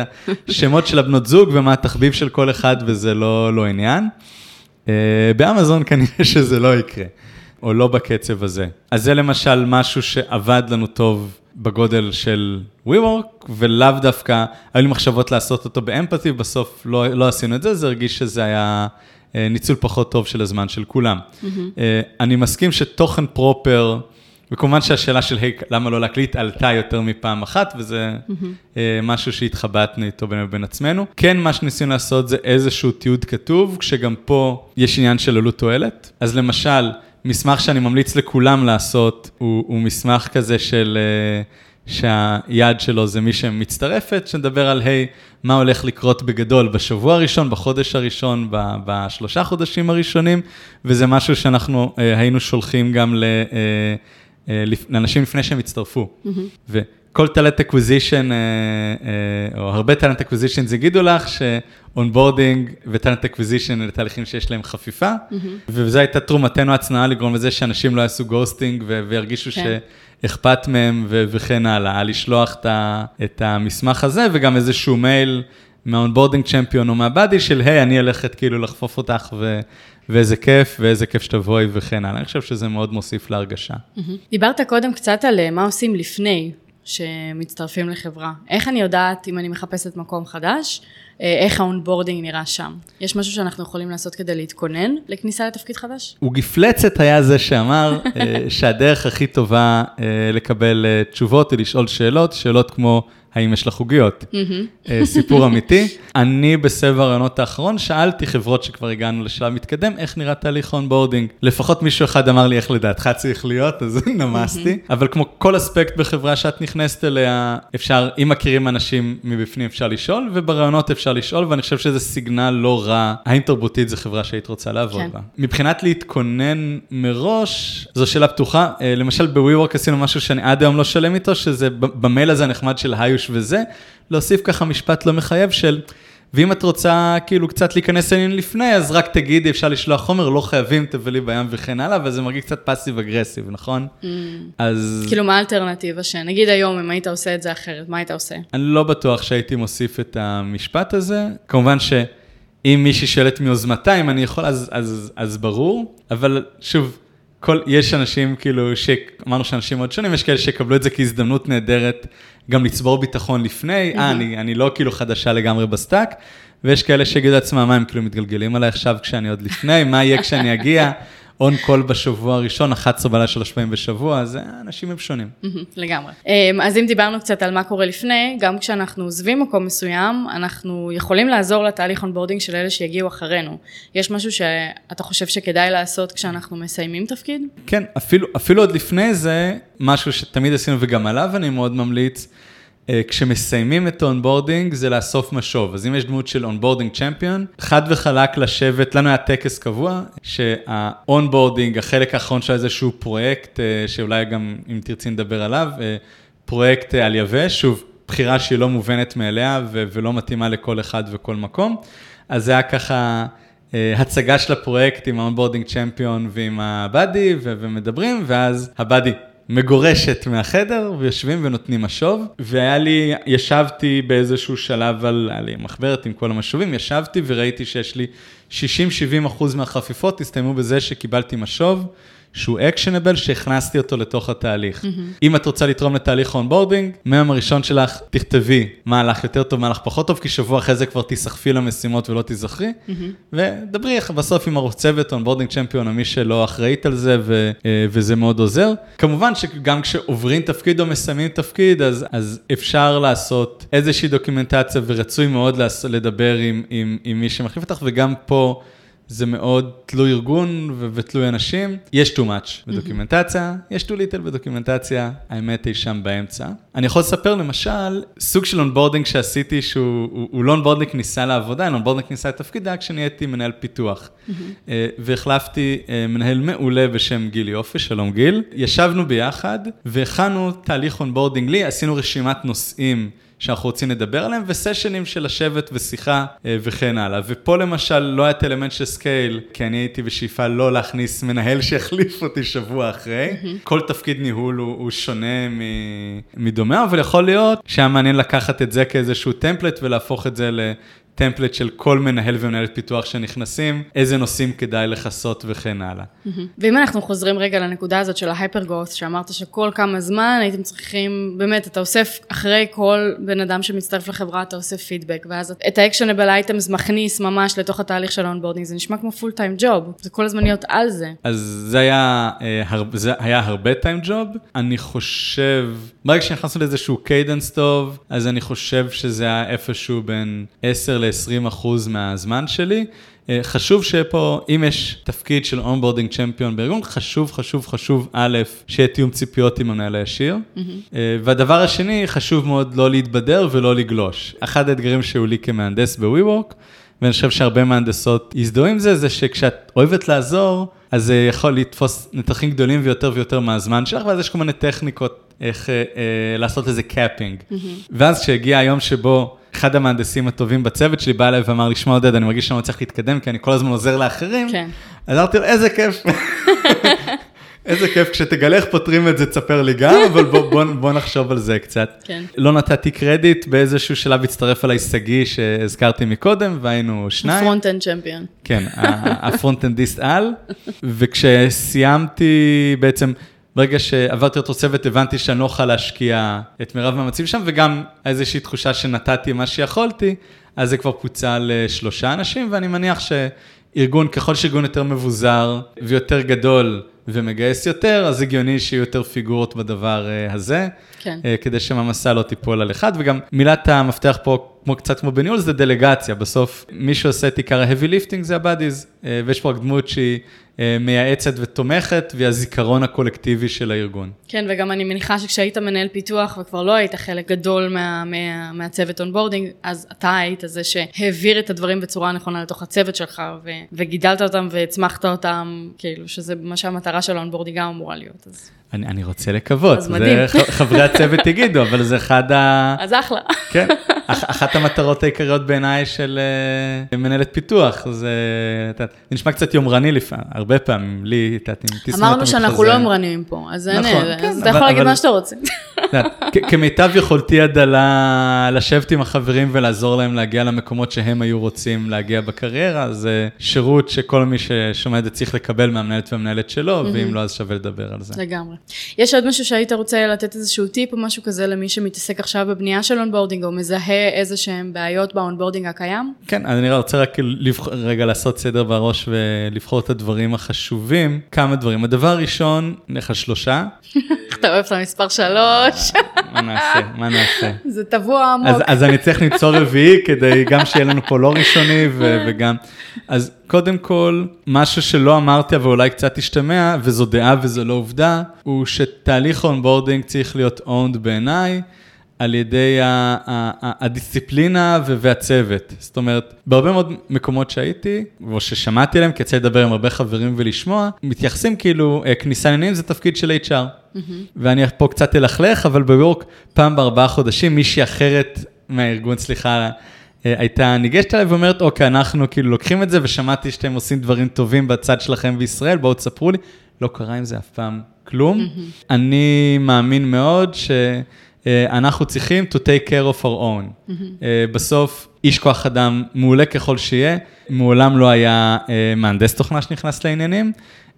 השמות של הבנות זוג ומה התחביב של כל אחד, וזה לא, לא עניין. אה, באמזון כנראה שזה לא יקרה, או לא בקצב הזה. אז זה למשל משהו שעבד לנו טוב בגודל של WeWork, ולאו דווקא, היו לי מחשבות לעשות אותו באמפתי, בסוף לא, לא עשינו את זה, זה הרגיש שזה היה אה, ניצול פחות טוב של הזמן של כולם. אה, אני מסכים שתוכן פרופר, וכמובן שהשאלה של, היי, למה לא להקליט, עלתה יותר מפעם אחת, וזה אה, משהו שהתחבטנו איתו בין, בין עצמנו. כן, מה שניסינו לעשות זה איזשהו תיעוד כתוב, כשגם פה יש עניין של עלות תועלת. אז למשל, מסמך שאני ממליץ לכולם לעשות, הוא, הוא מסמך כזה של... אה, שהיעד שלו זה מי שמצטרפת, שנדבר על, היי, מה הולך לקרות בגדול בשבוע הראשון, בחודש הראשון, ב- בשלושה חודשים הראשונים, וזה משהו שאנחנו אה, היינו שולחים גם ל, אה, אה, לאנשים לפני שהם הצטרפו. וכל talent acquisition, או הרבה talent acquisition יגידו לך ש onboarding ו talent acquisition אלה תהליכים שיש להם חפיפה, וזו הייתה תרומתנו הצנועה לגרום לזה שאנשים לא יעשו ghosting וירגישו. כן. אכפת מהם וכן הלאה, לשלוח את, את המסמך הזה וגם איזשהו מייל מה onboarding champion או מה buddy של היי, אני הולכת כאילו לחפוף אותך ו- ואיזה כיף ואיזה כיף שתבואי וכן הלאה. אני חושב שזה מאוד מוסיף להרגשה. דיברת קודם קצת על אה, מה עושים לפני שמצטרפים לחברה. איך אני יודעת אם אני מחפשת מקום חדש, אה, איך ה onboarding נראה שם? יש משהו שאנחנו יכולים לעשות כדי להתכונן לכניסה לתפקיד חדש? עוגיפלצת היה זה שאמר אה, שהדרך הכי טובה אה, לקבל תשובות היא לשאול שאלות, שאלות כמו האם יש לך עוגיות. סיפור אמיתי. אני בסבב הראיונות האחרון שאלתי חברות שכבר הגענו לשלב מתקדם, איך נראה תהליך onboarding. לפחות מישהו אחד אמר לי איך לדעתך צריך להיות, אז נמסתי. אבל כמו כל אספקט בחברה שאת נכנסת אליה, אפשר, אם מכירים אנשים מבפנים אפשר לשאול, ובראיונות אפשר לשאול, ואני חושב שזה signal לא רע. האם תרבותית זו חברה שהיית רוצה לעבוד כן. בה? מבחינת להתכונן מראש, זו שאלה פתוחה. אה, למשל ב-WeWork עשינו משהו שאני עד היום לא שלם איתו, שזה במייל הזה הנחמד של היוש וזה, להוסיף ככה משפט לא מחייב של, ואם את רוצה כאילו קצת להיכנס אלינו לפני, אז רק תגידי, אפשר לשלוח חומר, לא חייבים, תבלי בים וכן הלאה, וזה מרגיש קצת פאסיב אגרסיב, נכון? אז כאילו, מה האלטרנטיבה שנגיד היום, אם היית עושה את זה אחרת, מה היית עושה? אני לא בטוח שהייתי מוסיף את המשפט הזה. כמובן אם מישהי שואלת מיוזמתה, אם אני יכול, אז, אז, אז ברור, אבל שוב, כל, יש אנשים כאילו, שאמרנו שאנשים מאוד שונים, יש כאלה שיקבלו את זה כהזדמנות נהדרת גם לצבור ביטחון לפני, אה, אני, אני לא כאילו חדשה לגמרי ב stack, ויש כאלה שיגידו לעצמם, מה הם כאילו מתגלגלים עליי עכשיו כשאני עוד לפני, מה יהיה כשאני אגיע. on call בשבוע הראשון, 11 בלילה שלוש פעמים בשבוע, אז אנשים הם שונים. לגמרי. אמ, אז אם דיברנו קצת על מה קורה לפני, גם כשאנחנו עוזבים מקום מסוים, אנחנו יכולים לעזור לתהליך onboarding של אלה שיגיעו אחרינו. יש משהו שאתה חושב שכדאי לעשות כשאנחנו מסיימים תפקיד? כן, אפילו, אפילו עוד לפני זה, משהו שתמיד עשינו וגם עליו אני מאוד ממליץ. אה, כשמסיימים את ה onboarding זה לאסוף משוב. אז אם יש דמות של onboarding champion, חד וחלק לשבת, לנו היה טקס קבוע, שה onboarding, החלק האחרון של איזשהו פרויקט, אה, שאולי גם אם תרצי נדבר עליו, אה, פרויקט על יבש, שוב, בחירה שהיא לא מובנת מאליה ולא מתאימה לכל אחד וכל מקום. אז זה היה ככה... הצגה של הפרויקט עם ה onboarding champion ועם ה buddy, ומדברים, ואז ה buddy מגורשת מהחדר, ויושבים ונותנים משוב, והיה לי, ישבתי באיזשהו שלב על, היה לי מחברת עם כל המשובים, ישבתי וראיתי שיש לי 60-70 אחוז מהחפיפות הסתיימו בזה שקיבלתי משוב. שהוא actionable, שהכנסתי אותו לתוך התהליך. Mm-hmm. אם את רוצה לתרום לתהליך onboarding, מהיום הראשון שלך תכתבי מה הלך יותר טוב, מה הלך פחות טוב, כי שבוע אחרי זה כבר תיסחפי למשימות ולא תיזכרי, mm-hmm. ודברי בסוף עם ראש צוות, onboarding champion, או מי שלא אחראית על זה, ו, אה, וזה מאוד עוזר. כמובן שגם כשעוברים תפקיד או מסיימים תפקיד, אז, אז אפשר לעשות איזושהי דוקומנטציה, ורצוי מאוד לדבר עם, עם, עם מי שמחליף אותך, וגם פה... זה מאוד תלוי ארגון ו- ותלוי אנשים. יש too much בדוקימנטציה, יש too little בדוקימנטציה, האמת היא שם באמצע. אני יכול לספר למשל, סוג של onboarding שעשיתי, שהוא הוא, הוא לא onboarding כניסה לעבודה, אלא onboarding כניסה לתפקיד, היה כשנהייתי מנהל פיתוח. אה, והחלפתי אה, מנהל מעולה בשם גיל יופי, שלום גיל. ישבנו ביחד והכנו תהליך onboarding לי, עשינו רשימת נושאים. שאנחנו רוצים לדבר עליהם, וסשנים של לשבת ושיחה אה, וכן הלאה. ופה למשל לא היה את אלמנט של scale, כי אני הייתי בשאיפה לא להכניס מנהל שיחליף אותי שבוע אחרי. כל תפקיד ניהול הוא, הוא שונה מדומהו, אבל יכול להיות שהיה מעניין לקחת את זה כאיזשהו template ולהפוך את זה ל... template של כל מנהל ומנהלת פיתוח שנכנסים, איזה נושאים כדאי לכסות וכן הלאה. ואם אנחנו חוזרים רגע לנקודה הזאת של ה hypergrowth, שאמרת שכל כמה זמן הייתם צריכים, באמת, אתה אוסף אחרי כל בן אדם שמצטרף לחברה, אתה אוסף פידבק, ואז את ה actionable items מכניס ממש לתוך התהליך של ה onboarding, זה נשמע כמו full time job, זה כל הזמן להיות על זה. אז זה היה, אה, זה היה הרבה time job, אני חושב, ברגע שנכנסנו לאיזשהו cadence טוב, אז אני חושב שזה היה איפשהו בין 10 ל-20 אחוז מהזמן שלי. אה, חשוב שפה, אם יש תפקיד של onboarding champion בארגון, חשוב, חשוב, חשוב, א', שיהיה תיאום ציפיות עם המנהל הישיר. Mm-hmm. והדבר השני, חשוב מאוד לא להתבדר ולא לגלוש. אחד האתגרים שהיו לי כמהנדס ב-WeWork, ואני חושב שהרבה מהנדסות יזדהו עם זה, זה שכשאת אוהבת לעזור, אז זה יכול לתפוס נתחים גדולים ויותר ויותר מהזמן שלך, ואז יש כל מיני טכניקות איך אה, אה, לעשות איזה capping. Mm-hmm. ואז כשהגיע היום שבו אחד המהנדסים הטובים בצוות שלי בא אליי ואמר לי, שמע עודד, אני מרגיש שאני לא צריך להתקדם, כי אני כל הזמן עוזר לאחרים. כן. אז אמרתי לו, איזה כיף. איזה כיף, כשתגלה איך פותרים את זה, תספר לי גם, אבל בוא, בוא, בוא נחשוב על זה קצת. כן. לא נתתי קרדיט, באיזשהו שלב הצטרף אליי שגיא שהזכרתי מקודם, והיינו שניים. ה front-end champion. כן, הפרונט-אנדיסט על, וכשסיימתי בעצם, ברגע שעברתי אותו צוות, הבנתי שאני לא אוכל להשקיע את מירב מאמצים שם, וגם איזושהי תחושה שנתתי מה שיכולתי, אז זה כבר פוצל לשלושה אנשים, ואני מניח שארגון, ככל שארגון יותר מבוזר ויותר גדול, ומגייס יותר, אז הגיוני שיהיו יותר figure-ות בדבר אה, הזה, כן. אה, כדי שהמסה לא תיפול על אחד, וגם מילת המפתח פה, כמו קצת כמו בניהול, זה דלגציה, בסוף מי שעושה את עיקר ה-heavy lifting זה הבאדיז, אה, ויש פה רק דמות שהיא מייעצת ותומכת, והיא הזיכרון הקולקטיבי של הארגון. כן, וגם אני מניחה שכשהיית מנהל פיתוח וכבר לא היית חלק גדול מה, מה, מהצוות אונבורדינג, אז אתה היית זה שהעביר את הדברים בצורה נכונה לתוך הצוות שלך, ו, וגידלת אותם והצמחת אותם, כאילו, שזה מה שהמטרה. המטרה של האונבורדינג גם אמורה להיות. אז... אני, אני רוצה לקוות, אז מדהים. זה חברי הצוות יגידו, אבל זה אחד ה... אז אחלה. כן, אח, אחת המטרות העיקריות בעיניי של uh, מנהלת פיתוח, זה זה נשמע קצת יומרני לפעמים, הרבה פעמים, לי, את יודעת, עם תסמונת אמרנו שאנחנו לא יומרניים פה, אז נכון, אין, כן, אז אתה יכול להגיד אבל... מה שאתה רוצה. כמיטב יכולתי עד לשבת עם החברים ולעזור להם להגיע למקומות שהם היו רוצים להגיע בקריירה, זה שירות שכל מי ששומע את זה צריך לקבל מהמנהלת והמנהלת שלו, ואם לא, אז שווה לדבר על זה. לגמרי. יש עוד משהו שהיית רוצה לתת איזשהו טיפ או משהו כזה למי שמתעסק עכשיו בבנייה של אונבורדינג, או מזהה איזה שהם בעיות באונבורדינג הקיים? כן, אני רוצה רק רגע לעשות סדר בראש ולבחור את הדברים החשובים. כמה דברים. הדבר הראשון, נלך על שלושה. אתה אוהב את המספר שלוש. מה נעשה, מה נעשה. זה טבוע עמוק. אז אני צריך למצוא רביעי כדי גם שיהיה לנו פה לא ראשוני וגם... אז קודם כל, משהו שלא אמרתי אבל אולי קצת השתמע, וזו דעה וזו לא עובדה, הוא שתהליך אונבורדינג צריך להיות owned בעיניי. על ידי הדיסציפלינה והצוות. זאת אומרת, בהרבה מאוד מקומות שהייתי, או ששמעתי עליהם, כי יצא לדבר עם הרבה חברים ולשמוע, מתייחסים כאילו, אה, כניסה לעניינים זה תפקיד של HR. ואני פה קצת אלכלך, אבל בביורק, פעם בארבעה חודשים, מישהי אחרת מהארגון, סליחה, אה, הייתה ניגשת אליי ואומרת, אוקיי, אנחנו כאילו לוקחים את זה, ושמעתי שאתם עושים דברים טובים בצד שלכם בישראל, בואו תספרו לי. לא קרה עם זה אף פעם כלום. אני מאמין מאוד ש... אה, אנחנו צריכים to take care of our own. Mm-hmm. בסוף, איש כוח אדם מעולה ככל שיהיה, מעולם לא היה אה, מהנדס תוכנה שנכנס לעניינים,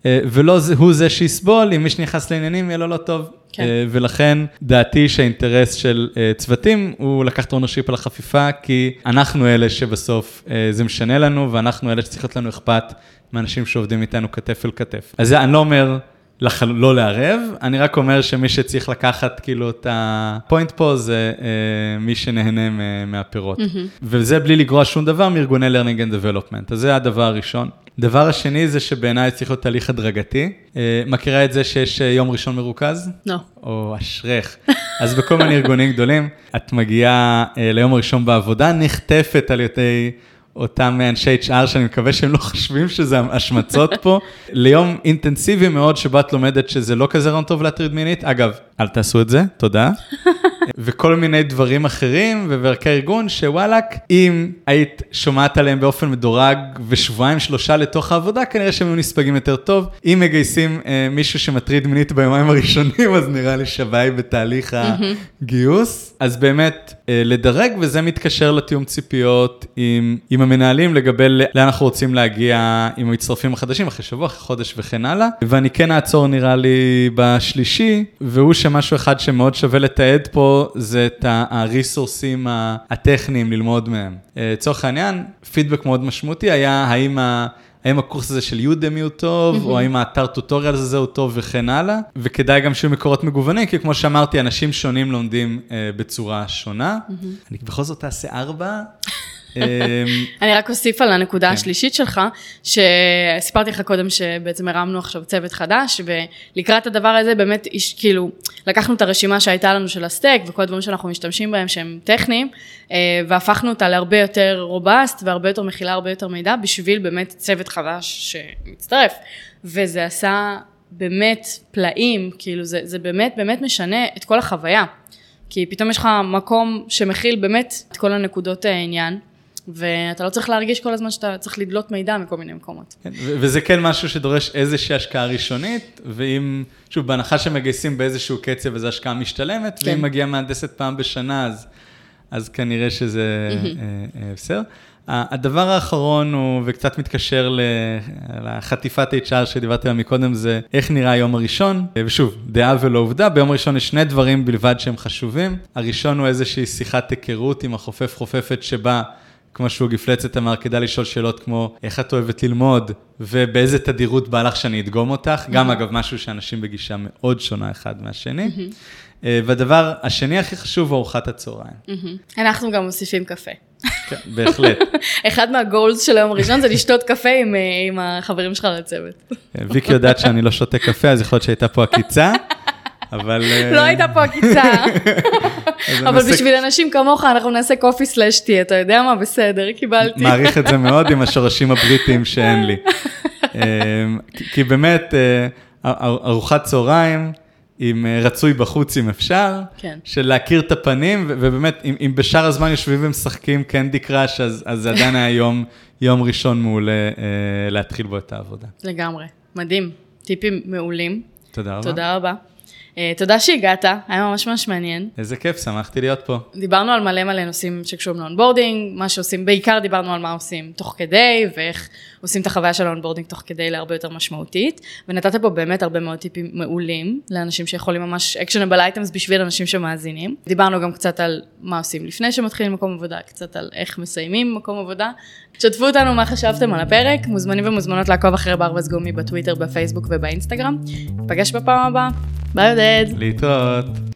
ולא הוא זה שיסבול, אם מי שנכנס לעניינים יהיה לו לא טוב. כן. ולכן דעתי שהאינטרס של צוותים הוא לקחת ownership על החפיפה, כי אנחנו אלה שבסוף זה משנה לנו, ואנחנו אלה שצריך להיות לנו אכפת מאנשים שעובדים איתנו כתף אל כתף. אז אני לא אומר... לח... לא לערב, אני רק אומר שמי שצריך לקחת כאילו את הפוינט פה זה אה, מי שנהנה מהפירות. Mm-hmm. וזה בלי לגרוע שום דבר מארגוני learning and development, אז זה הדבר הראשון. דבר השני זה שבעיניי צריך להיות תהליך הדרגתי. אה, מכירה את זה שיש אה, יום ראשון מרוכז? לא. או אשרך. אז בכל מיני ארגונים גדולים, את מגיעה אה, ליום הראשון בעבודה, נחטפת על ידי... אותם אנשי HR, שאני מקווה שהם לא חושבים שזה השמצות פה, ליום אינטנסיבי מאוד, שבו את לומדת שזה לא כזה רעיון טוב להטריד מינית. אגב, אל תעשו את זה, תודה. וכל מיני דברים אחרים, ובערכי ארגון, שוואלאק, אם היית שומעת עליהם באופן מדורג ושבועיים שלושה לתוך העבודה, כנראה שהם היו נספגים יותר טוב. אם מגייסים אה, מישהו שמטריד מינית ביומיים הראשונים, אז נראה לי שווה בתהליך הגיוס. אז באמת, אה, לדרג, וזה מתקשר לתיאום ציפיות עם, עם המנהלים לגבי לאן אנחנו רוצים להגיע עם המצטרפים החדשים, אחרי שבוע, אחרי חודש וכן הלאה. ואני כן אעצור נראה לי בשלישי, והוא שמשהו אחד שמאוד שווה לתעד פה, זה את הריסורסים הטכניים ללמוד מהם. אה, לצורך העניין, פידבק מאוד משמעותי היה האם ה... האם הקורס הזה של יודמי הוא טוב, mm-hmm. או האם האתר טוטוריאל הזה הוא טוב וכן הלאה. וכדאי גם שיהיו מקורות מגוונים, כי כמו שאמרתי, אנשים שונים לומדים אה, בצורה שונה. Mm-hmm. אני בכל זאת אעשה ארבע. אמ, אני רק אוסיף על הנקודה כן. השלישית שלך, שסיפרתי לך קודם שבעצם הרמנו עכשיו צוות חדש, ולקראת הדבר הזה באמת, כאילו, לקחנו את הרשימה שהייתה לנו של הסטייק, וכל הדברים שאנחנו משתמשים בהם שהם טכניים, אה, והפכנו אותה להרבה יותר רובסט, והרבה יותר מכילה הרבה יותר מידע, בשביל באמת צוות חדש שמצטרף. וזה עשה באמת פלאים, כאילו זה, זה באמת באמת משנה את כל החוויה. כי פתאום יש לך מקום שמכיל באמת את כל הנקודות העניין. ואתה לא צריך להרגיש כל הזמן שאתה צריך לדלות מידע מכל מיני מקומות. כן, וזה כן משהו שדורש איזושהי השקעה ראשונית, ואם, שוב, בהנחה שמגייסים באיזשהו קצב, אז ההשקעה משתלמת, כן. ואם מגיעה מהנדסת פעם בשנה, אז, אז כנראה שזה mm-hmm. בסדר. הדבר האחרון הוא, וקצת מתקשר לחטיפת HR שדיברתי עליה מקודם, זה איך נראה היום הראשון. ושוב, דעה ולא עובדה, ביום הראשון יש שני דברים בלבד שהם חשובים. הראשון הוא איזושהי שיחת היכרות עם החופף חופפת שבה... כמו שהוא גפלצת אמר, כדאי לשאול שאלות כמו, איך את אוהבת ללמוד, ובאיזה תדירות בא לך שאני אדגום אותך, גם אגב משהו שאנשים בגישה מאוד שונה אחד מהשני. אה, והדבר השני הכי חשוב הוא ארוחת הצהריים. אנחנו גם מוסיפים קפה. כן, בהחלט. אחד מהגולס של היום הראשון זה לשתות קפה עם, אה, עם החברים שלך לצוות. כן, ויקי יודעת שאני לא שותה קפה, אז יכול להיות שהייתה פה עקיצה. אבל... לא אה, הייתה פה עקיצה. אבל בשביל אנשים כמוך אנחנו נעשה קופי סלאש טי, אתה יודע מה? בסדר, קיבלתי. מעריך את זה מאוד עם השורשים הבריטיים שאין לי. אמ, כי באמת, אה, ארוחת צהריים, עם אה, רצוי בחוץ אם אפשר, כן. של להכיר את הפנים, ובאמת, אם, אם בשאר הזמן יושבים ומשחקים קנדי קראש, אז, אז זה עדיין היה יום, יום ראשון מעולה אה, להתחיל בו את העבודה. לגמרי, מדהים, טיפים מעולים. תודה רבה. תודה רבה. אה, תודה שהגעת, היה ממש ממש מעניין. איזה כיף, שמחתי להיות פה. דיברנו על מלא מלא נושאים שקשורים לאונבורדינג, מה שעושים, בעיקר דיברנו על מה עושים תוך כדי, ואיך עושים את החוויה של האונבורדינג תוך כדי להרבה יותר משמעותית, ונתת פה באמת הרבה מאוד טיפים מעולים, לאנשים שיכולים ממש actionable items בשביל אנשים שמאזינים. דיברנו גם קצת על מה עושים לפני שמתחילים מקום עבודה, קצת על איך מסיימים מקום עבודה. תשתפו אותנו מה חשבתם על הפרק, מוזמנים ומוזמנות לעקוב אחרי ברווז גומי בטוויטר, בפייסבוק ובאינסטגרם. נפגש בפעם הבאה, ביי עודד. להתראות.